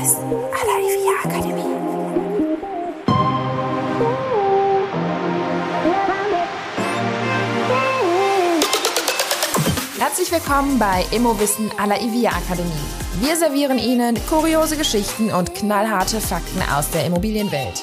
Immowissen à la IVA Akademie. Herzlich willkommen bei Immowissen à la IVA Akademie. Wir servieren Ihnen kuriose Geschichten und knallharte Fakten aus der Immobilienwelt.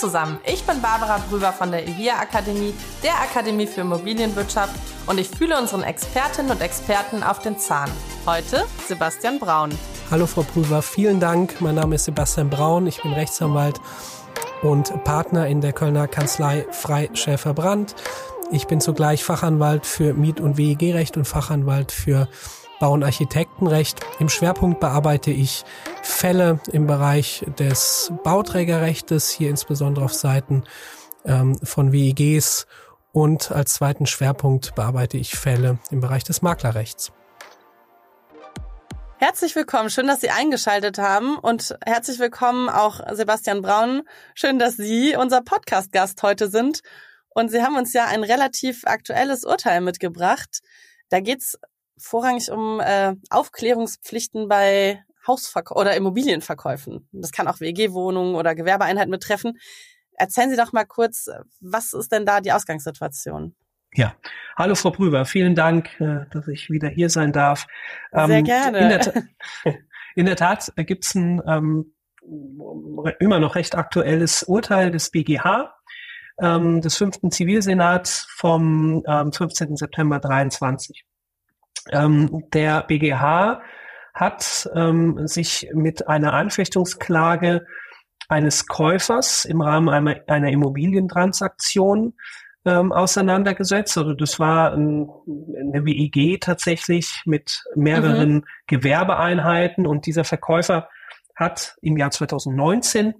Zusammen, ich bin Barbara Brüber von der IVIA Akademie, der Akademie für Immobilienwirtschaft und ich fühle unseren Expertinnen und Experten auf den Zahn. Heute Sebastian Braun. Hallo Frau Prüfer, vielen Dank. Mein Name ist Sebastian Braun, ich bin Rechtsanwalt und Partner in der Kölner Kanzlei Freischäfer Brandt. Ich bin zugleich Fachanwalt für Miet- und WEG-Recht und Fachanwalt für Bau- und Architektenrecht. Im Schwerpunkt bearbeite ich Fälle im Bereich des Bauträgerrechtes, hier insbesondere auf Seiten ähm, von WEGs und als zweiten Schwerpunkt bearbeite ich Fälle im Bereich des Maklerrechts. Herzlich willkommen, schön, dass Sie eingeschaltet haben und herzlich willkommen auch Sebastian Braun. Schön, dass Sie unser Podcast-Gast heute sind. Und Sie haben uns ja ein relativ aktuelles Urteil mitgebracht. Da geht's vorrangig um äh, Aufklärungspflichten bei Hausverkäufen oder Immobilienverkäufen. Das kann auch WG-Wohnungen oder Gewerbeeinheiten betreffen. Erzählen Sie doch mal kurz, was ist denn da die Ausgangssituation? Ja, hallo Frau Prüber, vielen Dank, äh, dass ich wieder hier sein darf. Sehr ähm, gerne. In der, in der Tat gibt es ein ähm, immer noch recht aktuelles Urteil des BGH, ähm, des fünften Zivilsenats vom ähm, 15. September 23. Ähm, der BGH hat ähm, sich mit einer Anfechtungsklage eines Käufers im Rahmen einer, einer Immobilientransaktion ähm, auseinandergesetzt. Also das war ein, eine WEG tatsächlich mit mehreren mhm. Gewerbeeinheiten und dieser Verkäufer hat im Jahr 2019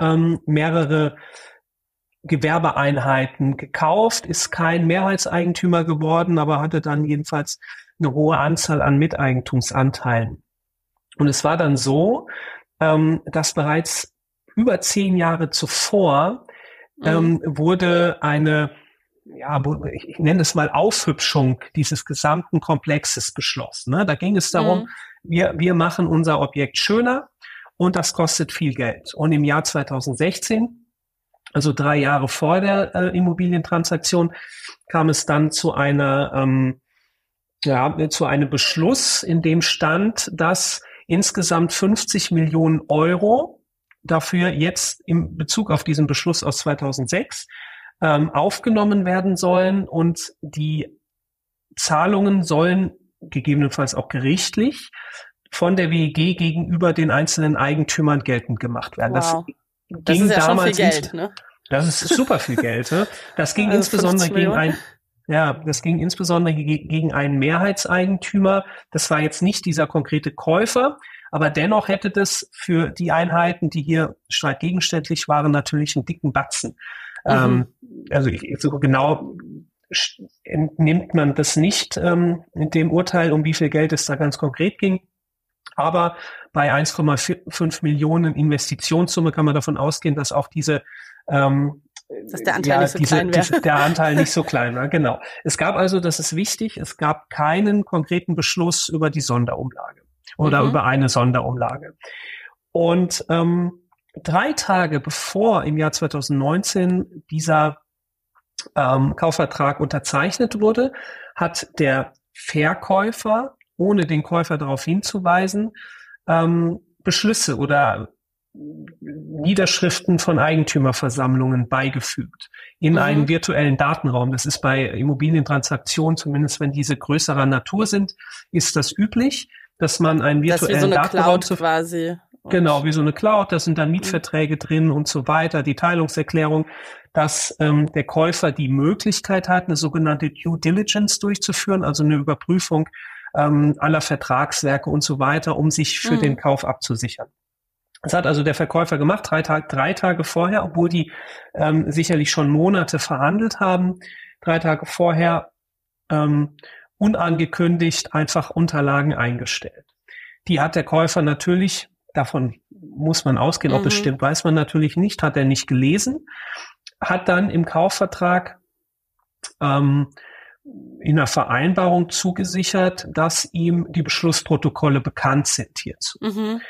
ähm, mehrere Gewerbeeinheiten gekauft, ist kein Mehrheitseigentümer geworden, aber hatte dann jedenfalls eine hohe Anzahl an Miteigentumsanteilen. Und es war dann so, ähm, dass bereits über zehn Jahre zuvor mhm. ähm, wurde eine, ja, ich nenne es mal Aufhübschung dieses gesamten Komplexes beschlossen. Ne? Da ging es darum, mhm. wir, wir machen unser Objekt schöner und das kostet viel Geld. Und im Jahr 2016, also drei Jahre vor der äh, Immobilientransaktion, kam es dann zu einer, ähm, ja, zu einem Beschluss, in dem stand, dass insgesamt 50 Millionen Euro dafür jetzt im Bezug auf diesen Beschluss aus 2006 ähm, aufgenommen werden sollen und die Zahlungen sollen gegebenenfalls auch gerichtlich von der WEG gegenüber den einzelnen Eigentümern geltend gemacht werden. Wow. Das, das ist ja damals schon viel Geld, ne? Das ist super viel Geld. Ne? Das ging also insbesondere gegen ein ja, das ging insbesondere gegen einen Mehrheitseigentümer. Das war jetzt nicht dieser konkrete Käufer, aber dennoch hätte das für die Einheiten, die hier streitgegenständlich waren, natürlich einen dicken Batzen. Mhm. Ähm, also so genau entnimmt man das nicht ähm, in dem Urteil, um wie viel Geld es da ganz konkret ging. Aber bei 1,5 Millionen Investitionssumme kann man davon ausgehen, dass auch diese ähm, dass der Anteil ja, nicht so diese, klein wäre. Der Anteil nicht so klein war, genau. Es gab also, das ist wichtig, es gab keinen konkreten Beschluss über die Sonderumlage oder mhm. über eine Sonderumlage. Und ähm, drei Tage bevor im Jahr 2019 dieser ähm, Kaufvertrag unterzeichnet wurde, hat der Verkäufer, ohne den Käufer darauf hinzuweisen, ähm, Beschlüsse oder Niederschriften von Eigentümerversammlungen beigefügt in mhm. einen virtuellen Datenraum. Das ist bei Immobilientransaktionen, zumindest wenn diese größerer Natur sind, ist das üblich dass man einen virtuellen das so Datenraum zu, quasi. Genau, wie so eine Cloud, da sind dann mhm. Mietverträge drin und so weiter, die Teilungserklärung, dass ähm, der Käufer die Möglichkeit hat, eine sogenannte Due Diligence durchzuführen, also eine Überprüfung ähm, aller Vertragswerke und so weiter, um sich für mhm. den Kauf abzusichern. Das hat also der Verkäufer gemacht, drei, Tag, drei Tage vorher, obwohl die ähm, sicherlich schon Monate verhandelt haben. Drei Tage vorher ähm, unangekündigt einfach Unterlagen eingestellt. Die hat der Käufer natürlich, davon muss man ausgehen, ob es mhm. stimmt, weiß man natürlich nicht, hat er nicht gelesen, hat dann im Kaufvertrag ähm, in einer Vereinbarung zugesichert, dass ihm die Beschlussprotokolle bekannt sind hierzu. Mhm.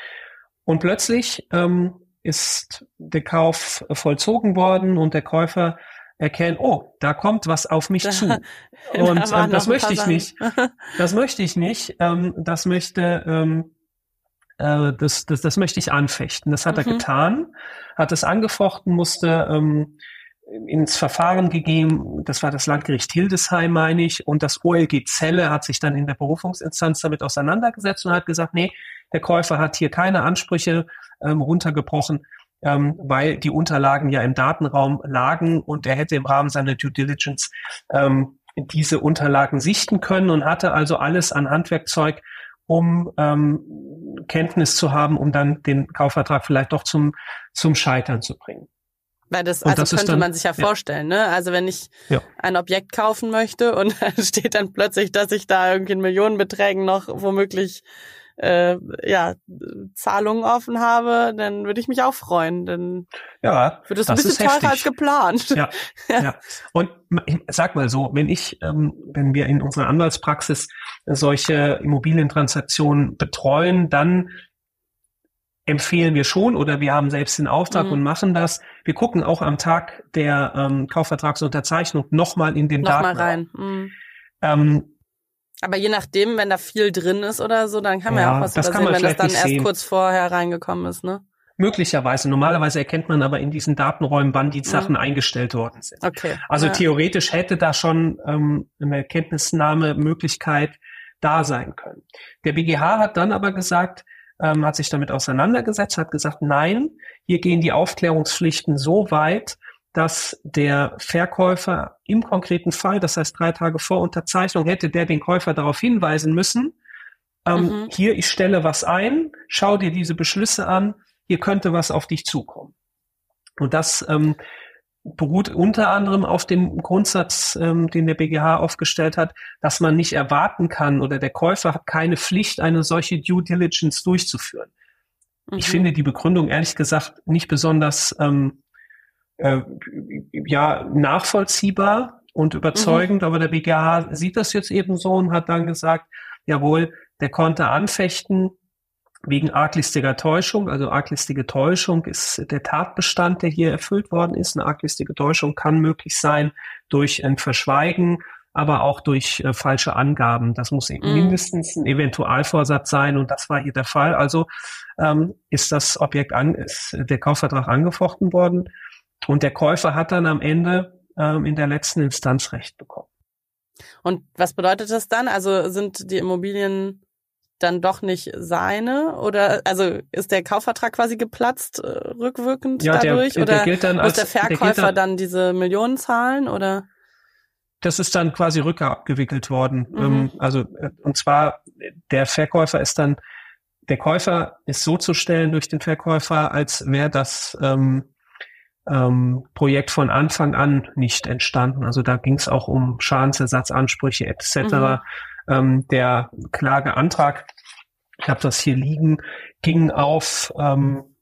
Und plötzlich ähm, ist der Kauf vollzogen worden und der Käufer erkennt, oh, da kommt was auf mich zu. Und ähm, das möchte ich nicht. Das möchte ich nicht. Ähm, das möchte ähm, äh, das, das, das möchte ich anfechten. Das hat mhm. er getan, hat es angefochten, musste ähm, ins Verfahren gegeben. Das war das Landgericht Hildesheim, meine ich. Und das OLG Zelle hat sich dann in der Berufungsinstanz damit auseinandergesetzt und hat gesagt, nee, der Käufer hat hier keine Ansprüche ähm, runtergebrochen, ähm, weil die Unterlagen ja im Datenraum lagen und er hätte im Rahmen seiner Due Diligence ähm, diese Unterlagen sichten können und hatte also alles an Handwerkzeug, um ähm, Kenntnis zu haben, um dann den Kaufvertrag vielleicht doch zum, zum Scheitern zu bringen. Weil das, also das könnte dann, man sich ja vorstellen, ja. ne? Also wenn ich ja. ein Objekt kaufen möchte und dann steht dann plötzlich, dass ich da irgendwie in Millionenbeträgen noch womöglich äh, ja, Zahlungen offen habe, dann würde ich mich auch freuen. Dann ja, wird es ein bisschen teurer als geplant. Ja, ja. ja. Und ich sag mal so, wenn ich, ähm, wenn wir in unserer Anwaltspraxis solche Immobilientransaktionen betreuen, dann empfehlen wir schon oder wir haben selbst den Auftrag mhm. und machen das. Wir gucken auch am Tag der ähm, Kaufvertragsunterzeichnung nochmal in den nochmal Daten rein. Mhm. Ähm, aber je nachdem, wenn da viel drin ist oder so, dann kann man ja, auch was übersehen, wenn das dann erst sehen. kurz vorher reingekommen ist, ne? Möglicherweise. Normalerweise erkennt man aber in diesen Datenräumen, wann die Sachen mhm. eingestellt worden sind. Okay. Also ja. theoretisch hätte da schon ähm, eine Erkenntnisnahmemöglichkeit da sein können. Der BGH hat dann aber gesagt, ähm, hat sich damit auseinandergesetzt, hat gesagt, nein, hier gehen die Aufklärungspflichten so weit, dass der Verkäufer im konkreten Fall, das heißt drei Tage vor Unterzeichnung, hätte der den Käufer darauf hinweisen müssen, ähm, mhm. hier, ich stelle was ein, schau dir diese Beschlüsse an, hier könnte was auf dich zukommen. Und das ähm, beruht unter anderem auf dem Grundsatz, ähm, den der BGH aufgestellt hat, dass man nicht erwarten kann oder der Käufer hat keine Pflicht, eine solche Due Diligence durchzuführen. Mhm. Ich finde die Begründung ehrlich gesagt nicht besonders ähm, äh, ja nachvollziehbar und überzeugend, mhm. aber der BGH sieht das jetzt eben so und hat dann gesagt, jawohl, der konnte anfechten wegen arglistiger Täuschung. Also arglistige Täuschung ist der Tatbestand, der hier erfüllt worden ist. Eine arglistige Täuschung kann möglich sein durch ein Verschweigen, aber auch durch äh, falsche Angaben. Das muss eben mm. mindestens ein Eventualvorsatz sein und das war hier der Fall. Also ähm, ist das Objekt an, ist der Kaufvertrag angefochten worden und der Käufer hat dann am Ende ähm, in der letzten Instanz Recht bekommen. Und was bedeutet das dann? Also sind die Immobilien dann doch nicht seine? Oder also ist der Kaufvertrag quasi geplatzt äh, rückwirkend ja, dadurch? Der, oder der gilt dann muss als, der Verkäufer der dann, dann, diese Millionen zahlen? Oder? Das ist dann quasi rückabgewickelt worden. Mhm. Ähm, also äh, und zwar der Verkäufer ist dann der Käufer ist so zu stellen durch den Verkäufer, als wäre das ähm, ähm, Projekt von Anfang an nicht entstanden. Also da ging es auch um Schadensersatzansprüche etc. Mhm. Ähm, der Klageantrag, ich habe das hier liegen, ging auf ähm,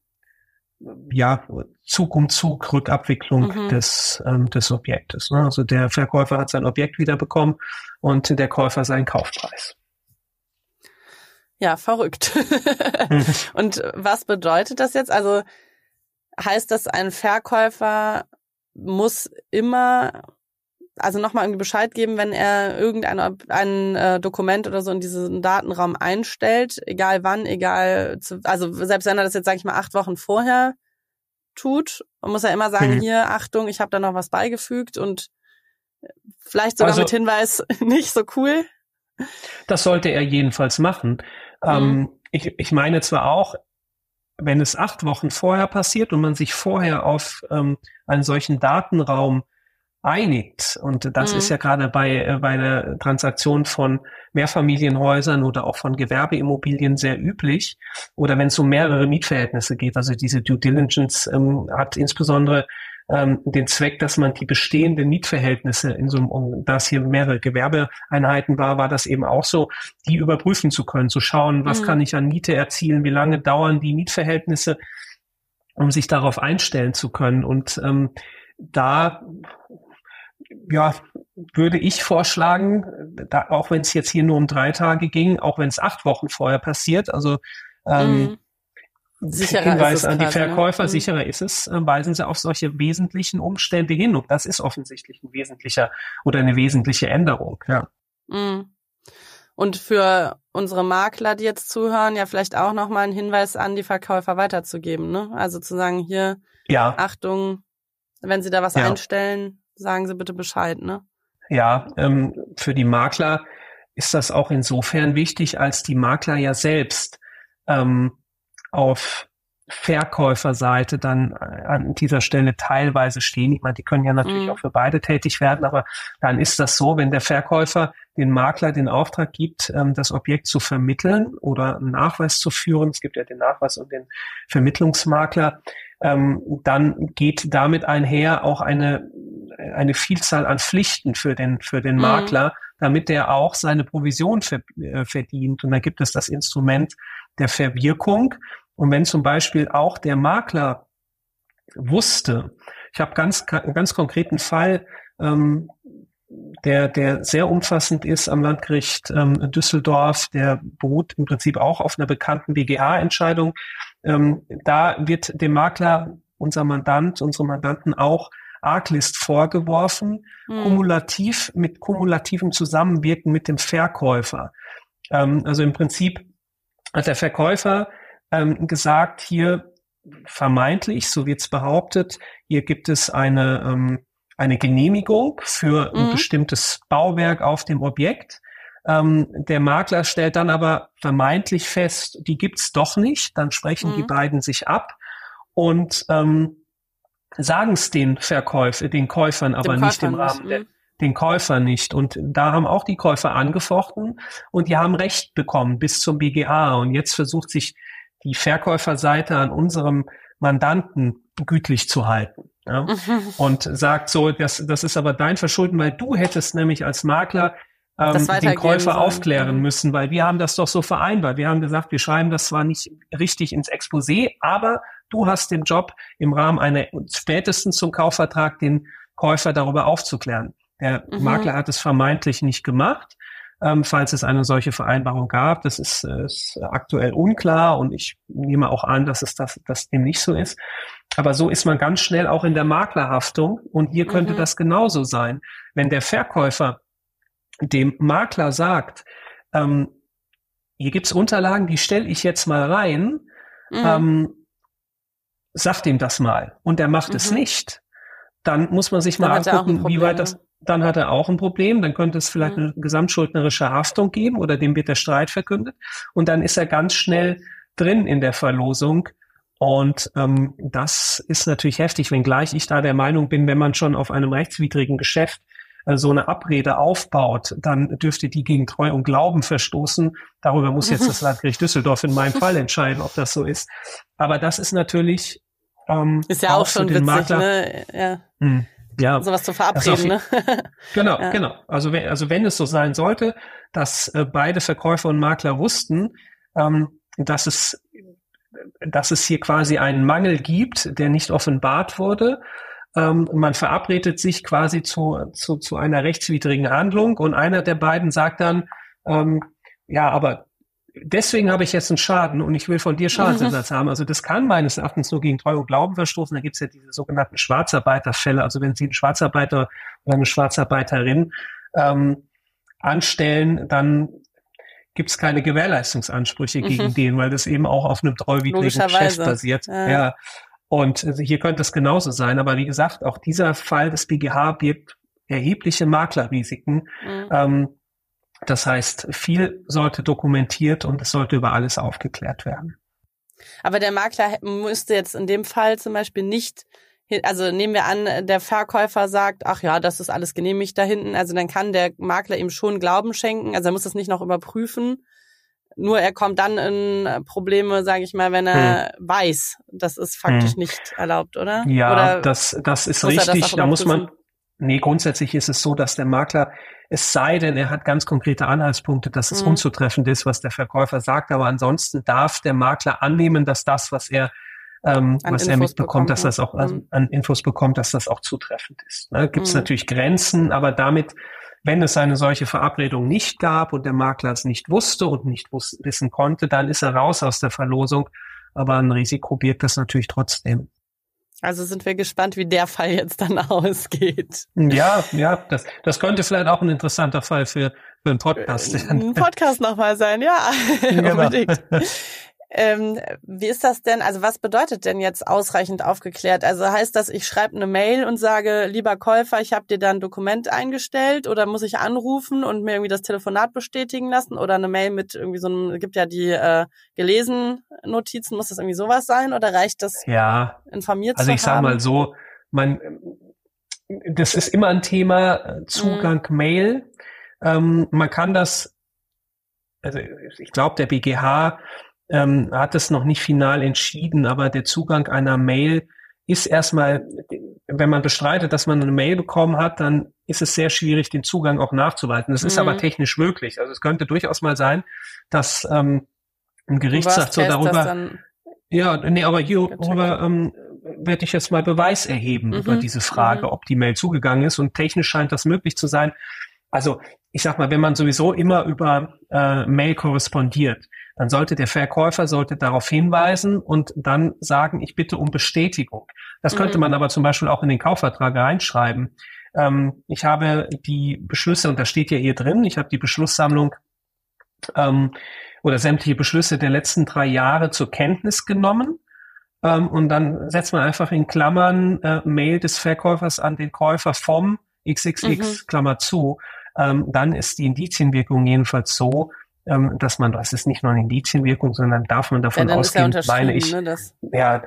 ja, Zug um Zug Rückabwicklung mhm. des, ähm, des Objektes. Ne? Also der Verkäufer hat sein Objekt wiederbekommen und der Käufer seinen Kaufpreis. Ja, verrückt. Mhm. und was bedeutet das jetzt? Also heißt das, ein Verkäufer muss immer, also nochmal irgendwie Bescheid geben, wenn er irgendein ein äh, Dokument oder so in diesen Datenraum einstellt, egal wann, egal, zu, also selbst wenn er das jetzt, sage ich mal, acht Wochen vorher tut, muss er immer sagen, mhm. hier, Achtung, ich habe da noch was beigefügt und vielleicht sogar also, mit Hinweis nicht so cool. Das sollte er jedenfalls machen. Mhm. Ähm, ich, ich meine zwar auch, wenn es acht Wochen vorher passiert und man sich vorher auf ähm, einen solchen Datenraum einigt, und das mhm. ist ja gerade bei, äh, bei der Transaktion von Mehrfamilienhäusern oder auch von Gewerbeimmobilien sehr üblich, oder wenn es um mehrere Mietverhältnisse geht, also diese Due Diligence ähm, hat insbesondere ähm, den Zweck, dass man die bestehenden Mietverhältnisse in so einem, um, da es hier mehrere Gewerbeeinheiten war, war das eben auch so, die überprüfen zu können, zu schauen, was mhm. kann ich an Miete erzielen, wie lange dauern die Mietverhältnisse, um sich darauf einstellen zu können. Und ähm, da ja, würde ich vorschlagen, da, auch wenn es jetzt hier nur um drei Tage ging, auch wenn es acht Wochen vorher passiert, also ähm, mhm. sicherer Hinweis an die ne? Verkäufer, ne? sicherer ist es, äh, weisen sie auf solche wesentlichen Umstände hin. Und das ist offensichtlich ein wesentlicher oder eine wesentliche Änderung. Ja. Mhm. Und für unsere Makler, die jetzt zuhören, ja vielleicht auch nochmal einen Hinweis an die Verkäufer weiterzugeben. Ne? Also zu sagen, hier, ja. Achtung, wenn Sie da was ja. einstellen, sagen Sie bitte Bescheid. Ne? Ja, ähm, für die Makler ist das auch insofern wichtig, als die Makler ja selbst ähm, auf Verkäuferseite dann an dieser Stelle teilweise stehen. Ich meine, die können ja natürlich mhm. auch für beide tätig werden, aber dann ist das so, wenn der Verkäufer den Makler den Auftrag gibt, ähm, das Objekt zu vermitteln oder einen Nachweis zu führen, es gibt ja den Nachweis und den Vermittlungsmakler, ähm, dann geht damit einher auch eine, eine Vielzahl an Pflichten für den, für den mhm. Makler, damit der auch seine Provision ver, äh, verdient. Und da gibt es das Instrument der Verwirkung. Und wenn zum Beispiel auch der Makler wusste, ich habe ganz, ganz konkreten Fall, ähm, der, der sehr umfassend ist am Landgericht ähm, Düsseldorf, der beruht im Prinzip auch auf einer bekannten BGA-Entscheidung. Ähm, da wird dem Makler, unser Mandant, unsere Mandanten auch Arglist vorgeworfen, mhm. kumulativ mit kumulativem Zusammenwirken mit dem Verkäufer. Ähm, also im Prinzip hat der Verkäufer ähm, gesagt, hier vermeintlich, so wird es behauptet, hier gibt es eine, ähm, eine Genehmigung für mhm. ein bestimmtes Bauwerk auf dem Objekt. Ähm, der Makler stellt dann aber vermeintlich fest, die gibt's doch nicht. Dann sprechen mhm. die beiden sich ab und ähm, sagen es den Verkäufer, den Käufern aber Dem nicht im Rahmen der, mhm. den Käufer nicht. Und da haben auch die Käufer angefochten und die haben Recht bekommen bis zum BGA. Und jetzt versucht sich die Verkäuferseite an unserem Mandanten gütlich zu halten. Ja? Und sagt so, das, das ist aber dein Verschulden, weil du hättest nämlich als Makler ähm, den Käufer aufklären müssen, weil wir haben das doch so vereinbart. Wir haben gesagt, wir schreiben das zwar nicht richtig ins Exposé, aber du hast den Job im Rahmen einer spätestens zum Kaufvertrag den Käufer darüber aufzuklären. Der mhm. Makler hat es vermeintlich nicht gemacht ähm, falls es eine solche Vereinbarung gab. Das ist, äh, ist aktuell unklar und ich nehme auch an, dass es das, das dem nicht so ist. Aber so ist man ganz schnell auch in der Maklerhaftung und hier könnte mhm. das genauso sein. Wenn der Verkäufer dem Makler sagt, ähm, hier gibt's Unterlagen, die stelle ich jetzt mal rein, mhm. ähm, sagt ihm das mal und er macht mhm. es nicht, dann muss man sich mal angucken, wie weit das, dann hat er auch ein Problem, dann könnte es vielleicht mhm. eine gesamtschuldnerische Haftung geben oder dem wird der Streit verkündet und dann ist er ganz schnell drin in der Verlosung. Und ähm, das ist natürlich heftig, wenngleich ich da der Meinung bin, wenn man schon auf einem rechtswidrigen Geschäft so eine Abrede aufbaut, dann dürfte die gegen Treu und Glauben verstoßen. Darüber muss jetzt das Landgericht Düsseldorf in meinem Fall entscheiden, ob das so ist. Aber das ist natürlich ähm, ist ja auch, auch schon witzig, Makler, ne? Ja. Mh, hm ja, sowas zu verabreden. Ne? genau, ja. genau. Also wenn, also wenn es so sein sollte, dass äh, beide Verkäufer und Makler wussten, ähm, dass es dass es hier quasi einen Mangel gibt, der nicht offenbart wurde. Ähm, man verabredet sich quasi zu, zu, zu einer rechtswidrigen Handlung und einer der beiden sagt dann, ähm, ja, aber deswegen habe ich jetzt einen Schaden und ich will von dir Schadensersatz haben. Also das kann meines Erachtens nur gegen Treu und Glauben verstoßen. Da gibt es ja diese sogenannten Schwarzarbeiterfälle. Also wenn Sie einen Schwarzarbeiter oder eine Schwarzarbeiterin ähm, anstellen, dann gibt es keine Gewährleistungsansprüche mhm. gegen den, weil das eben auch auf einem treuwidrigen Geschäft basiert. Ja. ja. Und hier könnte es genauso sein. Aber wie gesagt, auch dieser Fall des BGH birgt erhebliche Maklerrisiken. Mhm. Ähm, das heißt, viel sollte dokumentiert und es sollte über alles aufgeklärt werden. Aber der Makler müsste jetzt in dem Fall zum Beispiel nicht, also nehmen wir an, der Verkäufer sagt, ach ja, das ist alles genehmigt da hinten, also dann kann der Makler ihm schon Glauben schenken, also er muss das nicht noch überprüfen. Nur er kommt dann in Probleme, sage ich mal, wenn er hm. weiß, das ist faktisch hm. nicht erlaubt, oder? Ja, oder das, das ist richtig. Das da muss man, nee, grundsätzlich ist es so, dass der Makler es sei denn, er hat ganz konkrete Anhaltspunkte, dass es mhm. unzutreffend ist, was der Verkäufer sagt. Aber ansonsten darf der Makler annehmen, dass das, was er ähm, was Infos er mitbekommt, dass das auch also an Infos bekommt, dass das auch zutreffend ist. Ne? Gibt es mhm. natürlich Grenzen, aber damit, wenn es eine solche Verabredung nicht gab und der Makler es nicht wusste und nicht wissen konnte, dann ist er raus aus der Verlosung. Aber ein Risiko birgt das natürlich trotzdem. Also sind wir gespannt, wie der Fall jetzt dann ausgeht. Ja, ja, das, das könnte vielleicht auch ein interessanter Fall für, für einen Podcast sein. Ein Podcast nochmal sein, ja, genau. unbedingt. Ähm, wie ist das denn? Also was bedeutet denn jetzt ausreichend aufgeklärt? Also heißt das, ich schreibe eine Mail und sage, lieber Käufer, ich habe dir da ein Dokument eingestellt oder muss ich anrufen und mir irgendwie das Telefonat bestätigen lassen oder eine Mail mit irgendwie so einem, gibt ja die äh, gelesen Notizen, muss das irgendwie sowas sein oder reicht das ja. informiert also zu Also ich sage mal so, man, das ist immer ein Thema, äh, Zugang mhm. Mail. Ähm, man kann das, also ich glaube, der BGH ähm, hat es noch nicht final entschieden, aber der Zugang einer Mail ist erstmal, wenn man bestreitet, dass man eine Mail bekommen hat, dann ist es sehr schwierig, den Zugang auch nachzuweisen. Das mhm. ist aber mhm. technisch möglich. Also es könnte durchaus mal sein, dass ähm, ein Gericht sagt so darüber, ja, nee, aber hierüber ähm, werde ich jetzt mal Beweis erheben mhm. über diese Frage, mhm. ob die Mail zugegangen ist. Und technisch scheint das möglich zu sein. Also ich sag mal, wenn man sowieso immer über äh, Mail korrespondiert, dann sollte der Verkäufer sollte darauf hinweisen und dann sagen, ich bitte um Bestätigung. Das könnte mhm. man aber zum Beispiel auch in den Kaufvertrag reinschreiben. Ähm, ich habe die Beschlüsse, und da steht ja hier drin, ich habe die Beschlusssammlung ähm, oder sämtliche Beschlüsse der letzten drei Jahre zur Kenntnis genommen. Ähm, und dann setzt man einfach in Klammern äh, Mail des Verkäufers an den Käufer vom XXX, mhm. Klammer zu. Ähm, dann ist die Indizienwirkung jedenfalls so, ähm, dass man, das ist nicht nur eine Indizienwirkung, sondern darf man davon ja, ausgehen, meine ich, ne, ja,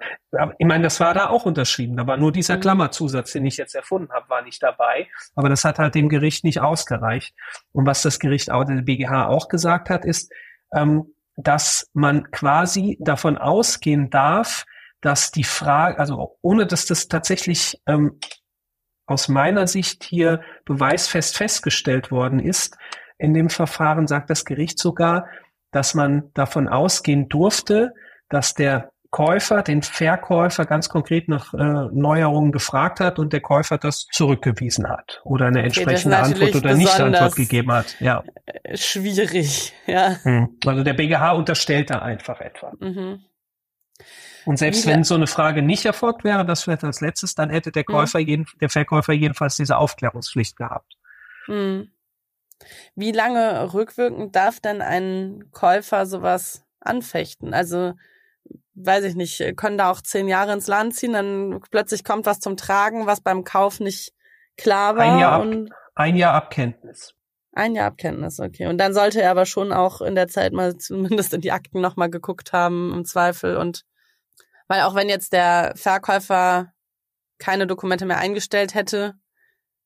ich meine, das war da auch unterschrieben, aber nur dieser mhm. Klammerzusatz, den ich jetzt erfunden habe, war nicht dabei, aber das hat halt dem Gericht nicht ausgereicht. Und was das Gericht, auch der BGH auch gesagt hat, ist, ähm, dass man quasi davon ausgehen darf, dass die Frage, also ohne dass das tatsächlich ähm, aus meiner Sicht hier beweisfest festgestellt worden ist, in dem Verfahren sagt das Gericht sogar, dass man davon ausgehen durfte, dass der Käufer den Verkäufer ganz konkret nach äh, Neuerungen gefragt hat und der Käufer das zurückgewiesen hat oder eine okay, entsprechende Antwort oder nicht Antwort gegeben hat. Ja. Schwierig, ja. Hm. Also der BGH unterstellt da einfach etwa. Mhm. Und selbst wenn so eine Frage nicht erfolgt wäre, das vielleicht als letztes, dann hätte der mhm. Käufer, mhm. jeden, der Verkäufer jedenfalls diese Aufklärungspflicht gehabt. Mhm. Wie lange rückwirkend darf denn ein Käufer sowas anfechten? Also, weiß ich nicht, können da auch zehn Jahre ins Land ziehen, dann plötzlich kommt was zum Tragen, was beim Kauf nicht klar war. Ein Jahr, ab, ein Jahr Abkenntnis. Ein Jahr Abkenntnis, okay. Und dann sollte er aber schon auch in der Zeit mal zumindest in die Akten nochmal geguckt haben, im Zweifel. Und weil auch wenn jetzt der Verkäufer keine Dokumente mehr eingestellt hätte,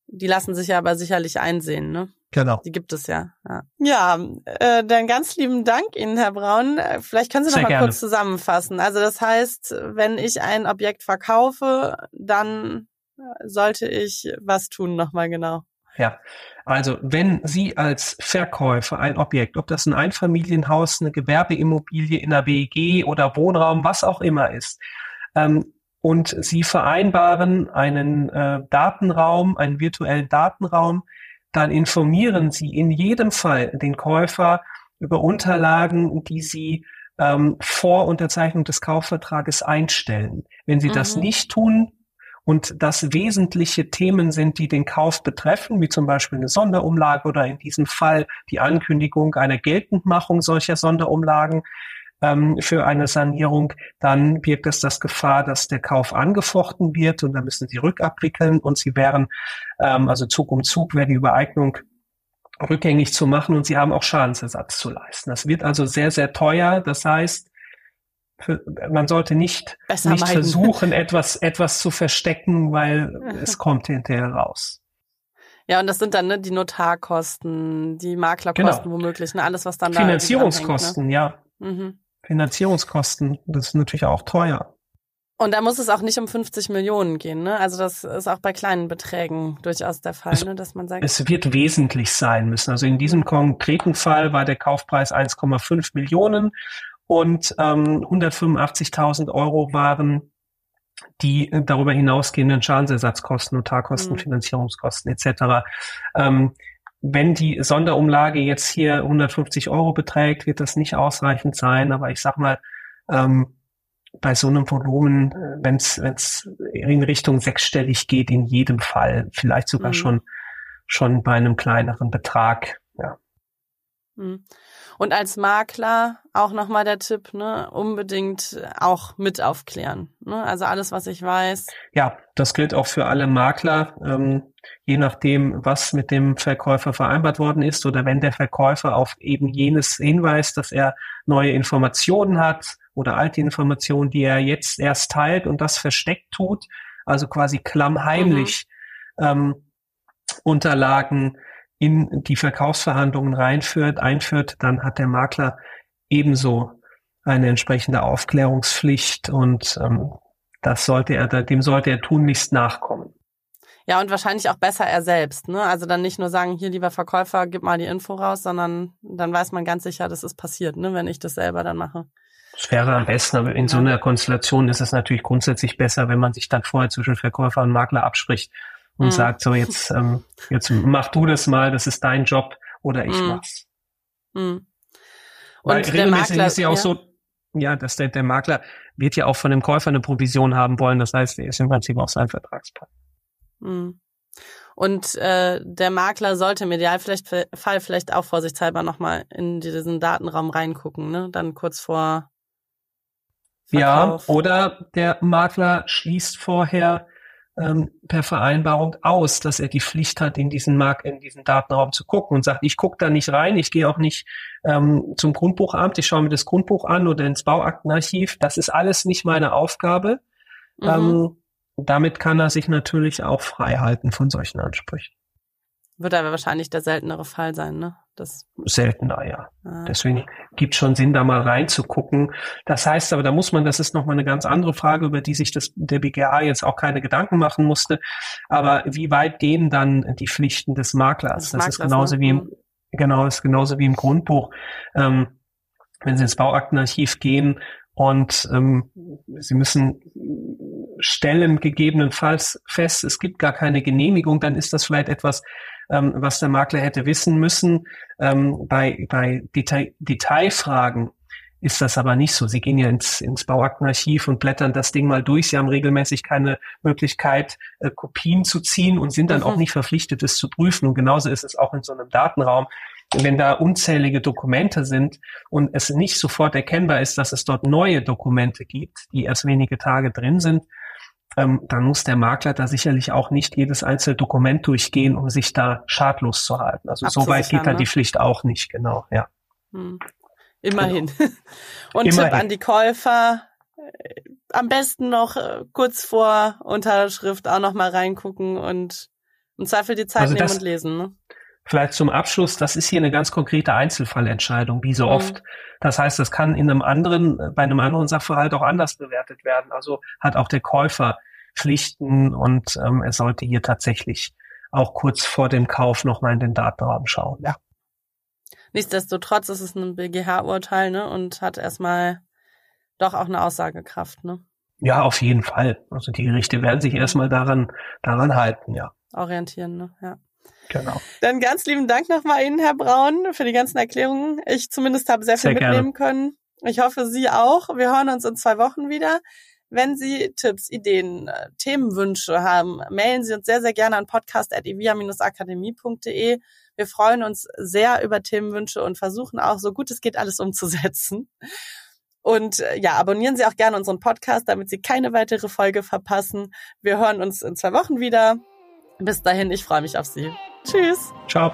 die lassen sich ja aber sicherlich einsehen, ne? Genau. Die gibt es ja. Ja, ja äh, dann ganz lieben Dank Ihnen, Herr Braun. Äh, vielleicht können Sie noch mal gerne. kurz zusammenfassen. Also das heißt, wenn ich ein Objekt verkaufe, dann äh, sollte ich was tun nochmal genau. Ja, also wenn Sie als Verkäufer ein Objekt, ob das ein Einfamilienhaus, eine Gewerbeimmobilie in der BEG oder Wohnraum, was auch immer ist, ähm, und Sie vereinbaren einen äh, Datenraum, einen virtuellen Datenraum, dann informieren Sie in jedem Fall den Käufer über Unterlagen, die Sie ähm, vor Unterzeichnung des Kaufvertrages einstellen. Wenn Sie mhm. das nicht tun und das wesentliche Themen sind, die den Kauf betreffen, wie zum Beispiel eine Sonderumlage oder in diesem Fall die Ankündigung einer Geltendmachung solcher Sonderumlagen, ähm, für eine Sanierung, dann birgt es das Gefahr, dass der Kauf angefochten wird und dann müssen sie rückabwickeln und sie wären, ähm, also Zug um Zug wäre die Übereignung rückgängig zu machen und sie haben auch Schadensersatz zu leisten. Das wird also sehr, sehr teuer. Das heißt, für, man sollte nicht, nicht versuchen, etwas, etwas zu verstecken, weil es kommt hinterher raus. Ja, und das sind dann ne, die Notarkosten, die Maklerkosten genau. womöglich, ne, alles, was dann da Finanzierungskosten, ne? ja. Mhm. Finanzierungskosten, das ist natürlich auch teuer. Und da muss es auch nicht um 50 Millionen gehen, ne? Also das ist auch bei kleinen Beträgen durchaus der Fall, es, ne? dass man sagt. Es wird wesentlich sein müssen. Also in diesem konkreten Fall war der Kaufpreis 1,5 Millionen und ähm, 185.000 Euro waren die darüber hinausgehenden Schadensersatzkosten, Notarkosten, mhm. Finanzierungskosten etc. Ähm, wenn die Sonderumlage jetzt hier 150 Euro beträgt, wird das nicht ausreichend sein. Aber ich sag mal, ähm, bei so einem Volumen, wenn es in Richtung sechsstellig geht, in jedem Fall, vielleicht sogar mhm. schon schon bei einem kleineren Betrag. Ja. Mhm. Und als Makler auch nochmal der Tipp, ne, unbedingt auch mit aufklären. Ne? Also alles, was ich weiß. Ja, das gilt auch für alle Makler. Ähm, je nachdem, was mit dem Verkäufer vereinbart worden ist oder wenn der Verkäufer auf eben jenes hinweist, dass er neue Informationen hat oder alte Informationen, die er jetzt erst teilt und das versteckt tut, also quasi klammheimlich mhm. ähm, Unterlagen in die Verkaufsverhandlungen reinführt, einführt, dann hat der Makler ebenso eine entsprechende Aufklärungspflicht und ähm, das sollte er, dem sollte er tunlichst nachkommen. Ja, und wahrscheinlich auch besser er selbst, ne? Also dann nicht nur sagen, hier lieber Verkäufer, gib mal die Info raus, sondern dann weiß man ganz sicher, das ist passiert, ne, wenn ich das selber dann mache. Das wäre am besten, aber in so einer Konstellation ist es natürlich grundsätzlich besser, wenn man sich dann vorher zwischen Verkäufer und Makler abspricht und mhm. sagt so, jetzt, ähm, jetzt mach du das mal, das ist dein Job oder ich mhm. mach's. Mhm. Und Weil der Makler, ist ja auch ja. so, ja, dass der, der Makler wird ja auch von dem Käufer eine Provision haben wollen. Das heißt, er ist im Prinzip auch sein Vertragspartner. Mhm. Und äh, der Makler sollte im Idealfall vielleicht auch vorsichtshalber nochmal in diesen Datenraum reingucken, ne? Dann kurz vor Verkauf. Ja, oder der Makler schließt vorher ähm, per Vereinbarung aus, dass er die Pflicht hat, in diesen Markt, in diesen Datenraum zu gucken und sagt, ich gucke da nicht rein, ich gehe auch nicht ähm, zum Grundbuchamt, ich schaue mir das Grundbuch an oder ins Bauaktenarchiv. Das ist alles nicht meine Aufgabe. Mhm. Ähm, damit kann er sich natürlich auch frei halten von solchen Ansprüchen. Wird aber wahrscheinlich der seltenere Fall sein, ne? Das Seltener, ja. Ah. Deswegen gibt schon Sinn, da mal reinzugucken. Das heißt aber, da muss man, das ist nochmal eine ganz andere Frage, über die sich das, der BGA jetzt auch keine Gedanken machen musste. Aber wie weit gehen dann die Pflichten des Maklers? Das, das ist genauso ne? wie im, mhm. genau, ist genauso wie im Grundbuch. Ähm, wenn Sie ins Bauaktenarchiv gehen und ähm, Sie müssen stellen gegebenenfalls fest, es gibt gar keine Genehmigung, dann ist das vielleicht etwas, ähm, was der Makler hätte wissen müssen. Ähm, bei bei Detail, Detailfragen ist das aber nicht so. Sie gehen ja ins, ins Bauaktenarchiv und blättern das Ding mal durch. Sie haben regelmäßig keine Möglichkeit, äh, Kopien zu ziehen und sind dann mhm. auch nicht verpflichtet, es zu prüfen. Und genauso ist es auch in so einem Datenraum. Wenn da unzählige Dokumente sind und es nicht sofort erkennbar ist, dass es dort neue Dokumente gibt, die erst wenige Tage drin sind, ähm, dann muss der Makler da sicherlich auch nicht jedes einzelne Dokument durchgehen, um sich da schadlos zu halten. Also so weit geht dann ne? die Pflicht auch nicht, genau, ja. Hm. Immerhin. Genau. Und Immerhin. Tipp an die Käufer, äh, am besten noch äh, kurz vor Unterschrift auch noch mal reingucken und im Zweifel die Zeit also nehmen und lesen. Ne? Vielleicht zum Abschluss, das ist hier eine ganz konkrete Einzelfallentscheidung, wie so mhm. oft. Das heißt, das kann in einem anderen, bei einem anderen Sachverhalt auch anders bewertet werden. Also hat auch der Käufer Pflichten und ähm, er sollte hier tatsächlich auch kurz vor dem Kauf nochmal in den Datenraum schauen. Ja. Nichtsdestotrotz ist es ein BGH-Urteil, ne, und hat erstmal doch auch eine Aussagekraft, ne? Ja, auf jeden Fall. Also die Gerichte werden sich erstmal daran, daran halten, ja. Orientieren, ne, ja. Genau. Dann ganz lieben Dank nochmal Ihnen, Herr Braun, für die ganzen Erklärungen. Ich zumindest habe sehr, sehr viel mitnehmen können. Ich hoffe, Sie auch. Wir hören uns in zwei Wochen wieder. Wenn Sie Tipps, Ideen, äh, Themenwünsche haben, mailen Sie uns sehr, sehr gerne an podcast.evia-akademie.de. Wir freuen uns sehr über Themenwünsche und versuchen auch, so gut es geht, alles umzusetzen. Und äh, ja, abonnieren Sie auch gerne unseren Podcast, damit Sie keine weitere Folge verpassen. Wir hören uns in zwei Wochen wieder. Bis dahin, ich freue mich auf Sie. Tschüss. Ciao.